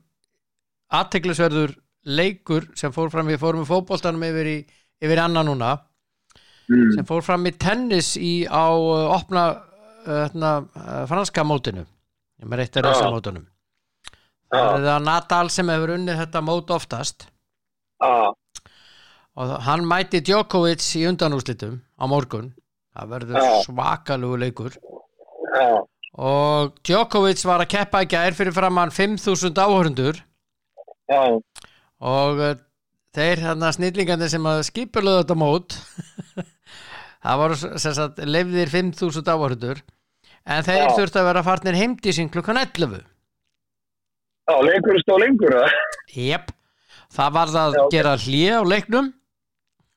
aðteglisverður leikur sem fór fram, við fórum í fótboltanum yfir yfir annan núna mm. sem fór fram í tennis í á uh, opna uh, hérna, franska mótinu ég með reitt að reysa Já. mótunum það er það Nadal sem hefur unnið þetta mót oftast. Ah, og hann mæti Djokovic í undanúslitum á morgun. Það verður Já. svakalugu leikur. Já, og Djokovic var að keppa í gær fyrir framann 5.000 áhörundur já, og uh, þeir hérna snillingandi sem að skipulöðu þetta mót það voru sem sagt leifðir 5.000 áhörundur en þeir Já. þurftu að vera farnir heimdi sín klukkan 11 já, leikur stóð lengur, eða? Jep, það var það að gera hlið á leiknum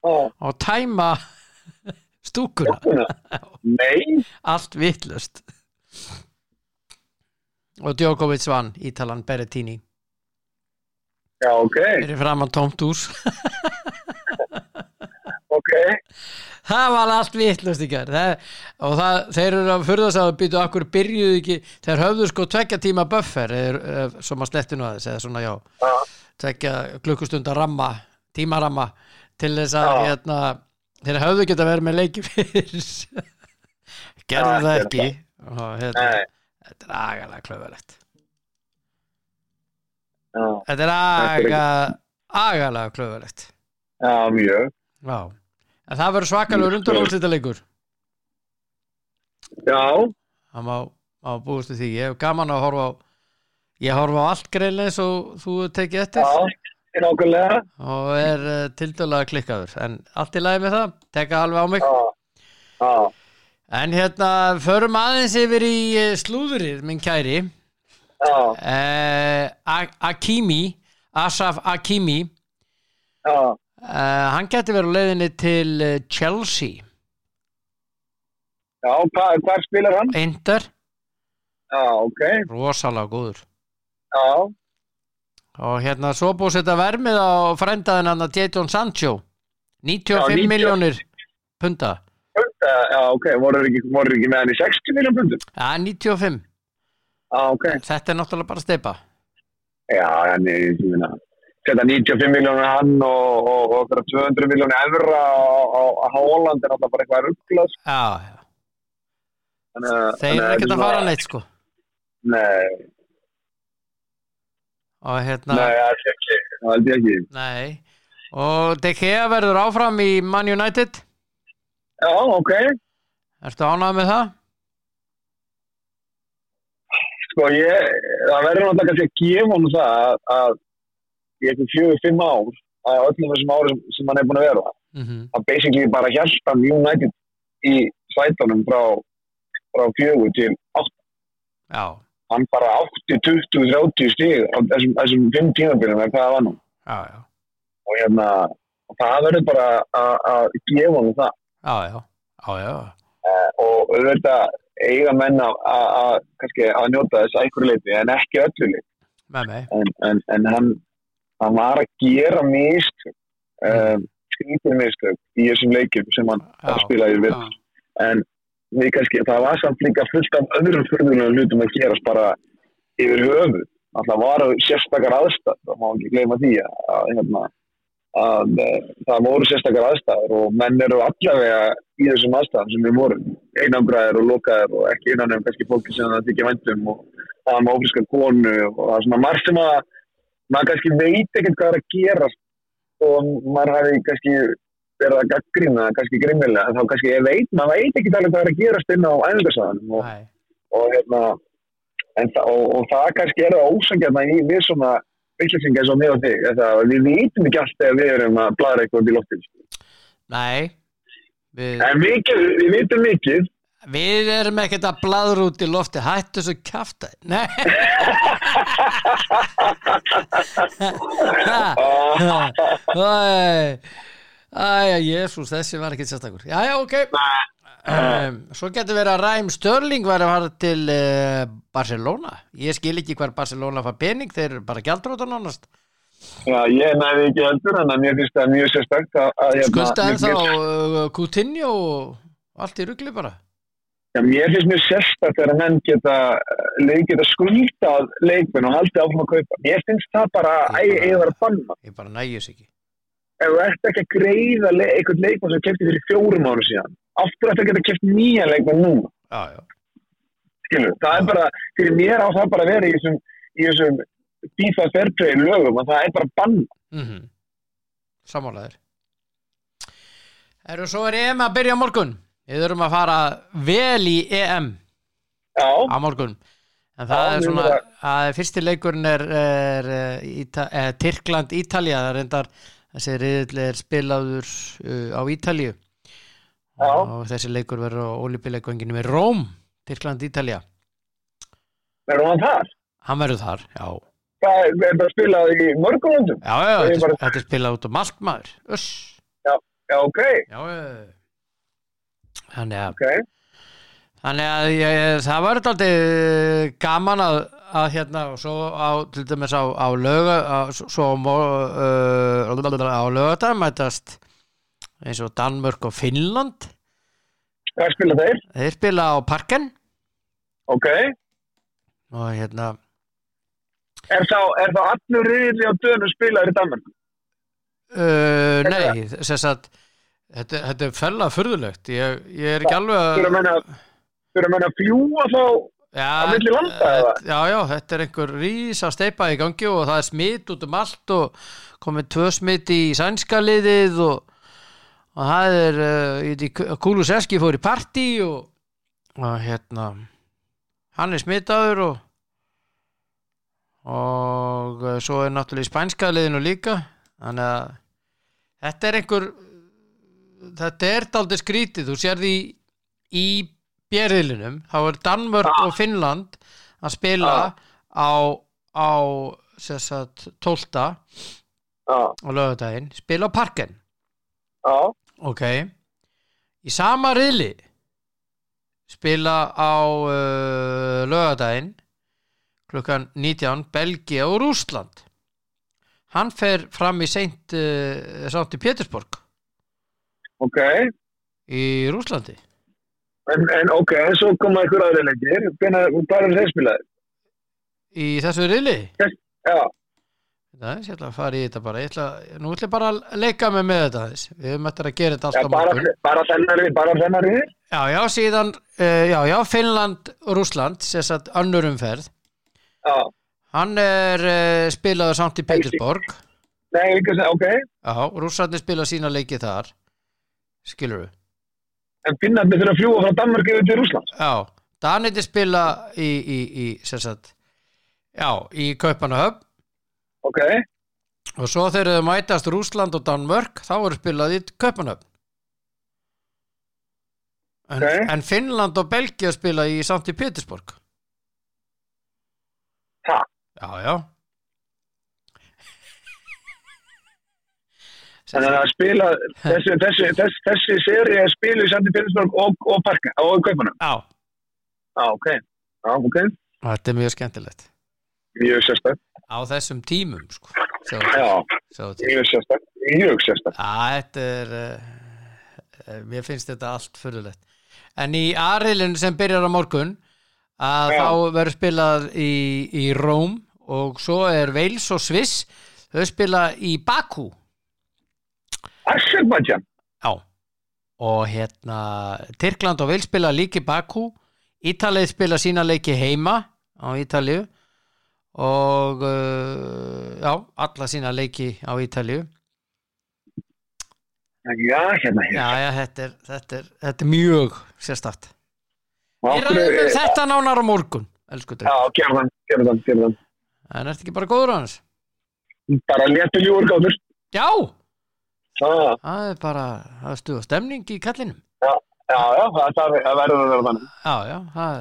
og tæma stúkuna. Allt vittlust og Djokovic vann Ítalan Berrettini. Já, ok, fyrir framann tómt hús. Ok, það var allt vittlust það, og það, þeir eru að furðast að býtu okkur byrjuðu ekki, þeir höfðu sko tvekja tíma buffer sem að slettinu aðeins eða svona já, tvekja klukkustundar ramma tímaramma til þess að hérna, þeir höfðu geta verið með leiki fyrir gerðu það ekki. og hérna, þetta er agalega klöfulegt já, þetta er agalega klöfulegt já, mjög, já, en það verður svakalegur undanúlsita leikur já, það má, má búist við því. Ég hef gaman að horfa á ég horfa á allt greinlega eins og þú tekið eftir. Já, nákvæmlega, og er uh, tildölega klikkaður. En allt í lagi með það, teka alveg á mig. Já, já, en hérna, förum aðeins yfir í eh, slúðrið, minn kæri. Já, uh, Akimi Asaf Akimi. Já, uh, hann geti verið á leiðinni til eh, Chelsea. Já, hvað, hvað spilar hann? Inter, Já, ok, rosalega góður. Já, og hérna svo búið setja vermið á frændaðin hann að Jadon Sancho 95 Já, 90. miljónir punta Punda, já, ok, voru ekki, voru ekki með hann í 60 miljón pundum? ja, 95, Já, ok, þetta er náttúrulega bara steipa já, ég finna, setja 95 miljónur hann og, og, og fyrir 200 miljónur evra á, Holland er alltaf bara eitthvað rugglað. já, já. Að- þeir eru ekkert að fara neitt sko Nei, og hérna, nei, er ekki, ég ekki. nei og De Gea verður áfram í Man United Já, ok, ertu ánægð með það? sko ég, það verður náttúrulega kannski að gefa hann það að, í eitthvað fjögur, fimm ár, að öllum þessum árum sem hann er búin að vera, Mm að basically bara hann United í svætunum frá, frá fjögur til átt. já, Hann bara átti 20-30 stig á þessum, þessum fimm tímabyrjum eða hvað það var nú. já, já, Og hérna, það verður bara að- gefa hann það. já, já. Og eiga menn að, að, kannski að njóta þess að einhverju leiti en ekki öllu leiti. en, en, en hann, hann var að gera mistök um, skrýtir mistök í þessum leikjum sem hann spilaði við en við kannski, það var samt líka fullt af öðrum fyrðulegum hlutum að gerast bara yfir höfu alltaf var sérstakar aðstæð það má ekki gleyma því að, að, hérna, að, að það voru sérstakar aðstæður og menn eru allavega í þessum aðstæðum sem við vorum. Einangraðir og lokaðir og ekki innan um kannski fólki sem það þykja væntum og það var með ófriska konu og það er svona margt sem að maður kannski veit ekkert hvað er að gerast og maður hafi kannski verið að gaggrina, kannski grimmilega þá kannski ég veit, maður veit ekki alveg hvað er að gerast inn á æfingarsaðanum og, og, hérna, en, þa og, og það kannski er það ósangjarna við svona vittlisingar eins og mig og þig við vitum ekki allt þegar við erum að bladra eitthvað í loftin nei. Við, en mikið, við vitum mikið. Við erum ekkert að bladra út í lofti hættu svo kjafta nei. Æ, æ, jésús, þessi var ekkert sérstakur. Já, ok. Um, Svo getur verið að Ræm Störling var að fara til uh, Barcelona. Ég skil ekki hver Barcelona fær pening þeir bara gjaldróta nánast Já, ég næði ekki heldur en mér finnst það mjög sérstakt hérna, Skulda en þá uh, Coutinho og allt í rugli bara. Já, mér finnst mjög sérstakt þegar menn geta, leik geta skuldað leikmenn og haldið áfram að kaupa. Mér finnst það bara að banna. Ég bara nægjus ekki Ef þú ert ekki að greiða le einhvern leikmann sem kefti fyrir fjórum ára síðan, aftur ætti að geta keft nýja leikmann. Já, já, Skilur, það er bara, fyrir mér á það bara að vera í þessum, þessum FIFA Fairplay lögum að það er bara banna. mm -hmm. Sammálaðir Eru svo er EM að byrja á morgun Við þurfum að fara vel í EM Já, á morgun en það Já, er svona að fyrsti leikurinn er, er, er Íta, er Tyrkland Ítalía það reyndar þessi riðill er spilaður uh, á Ítalíu Já. og þessi leikur verður á Olympileikvanginu með Róm Tyrkland Ítalía verður hann þar? hann verður þar, já Það er er bara spilað í mörgum löndum? já, já, þetta, bara- þetta er spilað út á Malt maður Uss. Já, ok, já, já þannig að ok. Þannig að ég, það var alltaf gaman að, að hérna og svo á, til dæmis á, á löga á, svo uh, á lögadag mætast eins og Danmörk og Finnland Hvað spila þeir? þeir spila á parken Ok. og hérna Er þá, er þá allur riðli á dönu spilaður í Danmark? uh, nei, þess að þetta, þetta er fella furðulegt ég, ég er ekki alveg að fyrir að fljúa þá Á milli landa, eða? Já, já, þetta er einhver rísa steipa í gangi og það er smitt út um allt og komið tvö smitt í sænska liðið og, og það er uh, Kulusevski fór í partí og, og hérna hann er smittaður og og uh, svo er náttúrulega í spænska liðinu líka þannig að þetta er einhver þetta er daldið skrítið þú sér því í björðilinum þá er Danmörk og Finnland að spila á, á sem sagt, 12. Já, á lögadaginn spila á parken. Já, ok. Í sama riðli spila á uh, lögadaginn klukkan 19 Belgia og Rússland. Hann fer fram í seint uh, sátt í Pétursborg ok. í Rússlandi En, en ok, en svo koma einhver aðri leikir. Hvað er þeir spilaður? í þessu riðli Já, Það er sér að fara í þetta bara ég ætla, nú ætla ég bara að leika mig með þetta aðeins. við höfum eftir að gera þetta já allt á bara, þennar, bara þennar riðil? já, já, síðan, uh, já, já, Finnland og Rússland, sér satt önnur umferð Já. hann er uh, spilaður samt í Petersborg Nei, sem, ok. já, Rússandi spila sína leiki þar skilur við En finnarnir þurfa að fljúa frá Danmark yfir til Rússland. já, Daniti spila í, í, í sér satt já, í Kaupanahöfn Ok, og svo þegar þau mætast Rússland og Danmörk þá eru spilað í Kaupanöfn en, Ok. en Finnland og Belgia spila í samt í Petersborg Ha? já, já þannig að spila, þessi, þessi, þessi, þessi seri er spilu í Sandi Pétursborg og, og Parka, og Kaupanum. já, Já, ok. Já, ok. og þetta er mjög skemmtilegt Mjög sérstætt. á þessum tímum sko. Sjá, Já, sjá mjög sérstætt. Mjög sérstætt. Já, þetta er uh, mér finnst þetta allt fyrirlegt en í aðrilinu sem byrjar á morgun að Já. þá verður spilað í, í Róm og svo er Wales og Sviss þau spila í Baku Azerbaijan. Já og hérna Tyrkland og Wales spila líki Baku Ítalið spila sína leiki heima á Ítalíu og uh, já, alla sína leiki á Ítalíu Já, hérna, Já, hérna. já, þetta er, þetta er, þetta er mjög sérstakt ræðum um þetta nánar á morgun elsku Já, gerðan, gerðan, gerðan. En ertu ekki bara góður á hans? Bara léttu ljúur gáður. Já, Já, það er bara það er stuð og stemning í kallinum. Já, já, það, það, verður að vera þannig. Já, já, það,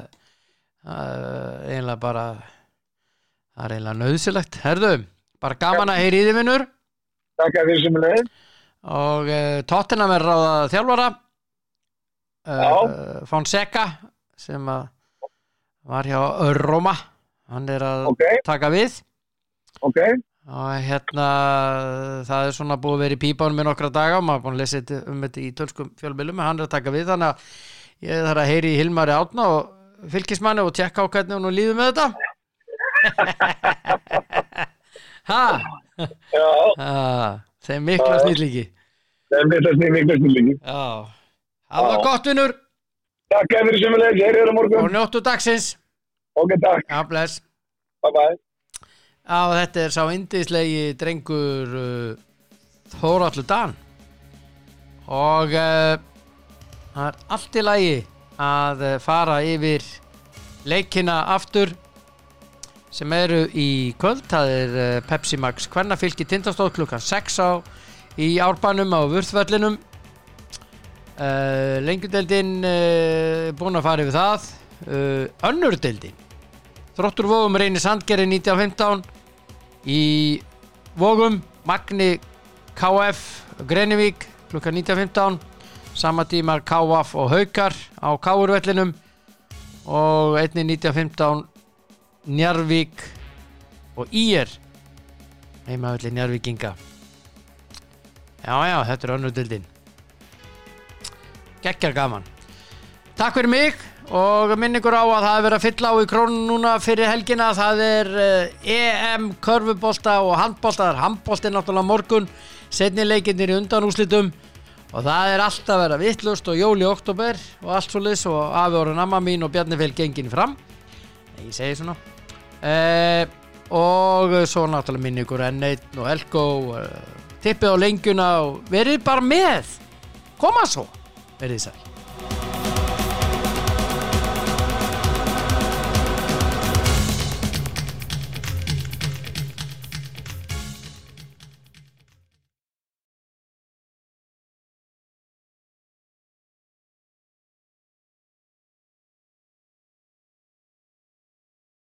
það er eiginlega bara það er eiginlega nöðsilegt Herðu, bara gaman að heyri í þið minnur Takk að því sem er leið. og uh, Tottenham er ráða þjálfara. Uh, Fonseca sem að var hjá Roma. Hann er að Ok, taka við. Ok. Og hérna það er svona búið að vera í pípánum með nokkra daga. Og maður er búin að lesa um þetta í tölskum fjölbylum hann er að taka við þannig að ég þarf að heyri í Hilmari Átna og fylgismanni og tjekka á hvernig hún líður með þetta. Ha, ha þeim mikla snillíki það er miklu snillíki. það Já. gott vinnur Takk að því sem er leið. Hér er á og njóttu dagsins. Ok, takk. Bye bye. Já, þetta er sá indislegi drengur uh, Þóraldur Dan. Og uh, það er allt í lagi að uh, fara yfir leikina aftur sem eru í kvöld. Það er uh, Pepsi Max Kvennafylki tindastóð klukkan 6 á í árbænum á vörðvellinum uh, lengjudeldin uh, búin að fara yfir það. Önnurdeldin Þróttur Vógum reynir Sandgeri 1915 í Vógum Magni KF Grenivík klukkan 1915 sama tímar KF og Haukar á Káurvellinum og einni 1915 Njarvík og Ír heimavelli Njarvíkinga já já, þetta er önnur dildin geggjar gaman. Takk fyrir mig og minn ykkur á að það er verið að fylla á í krónun núna fyrir helgina. Það er EM, körfubolta og handbolta. Það er handbolti náttúrulega morgun. Setni leikinnir í undanúslitum og það er alltaf að vera vittlust og jól í oktober og allt svo lis og afi orðin amma mín og Bjarni fel gengin fram. Ég segi svona. Uh, og svo náttúrulega minn ykkur N1 og Elko uh, tippið á lengjuna og verið bara með. Koma svo, verið sæl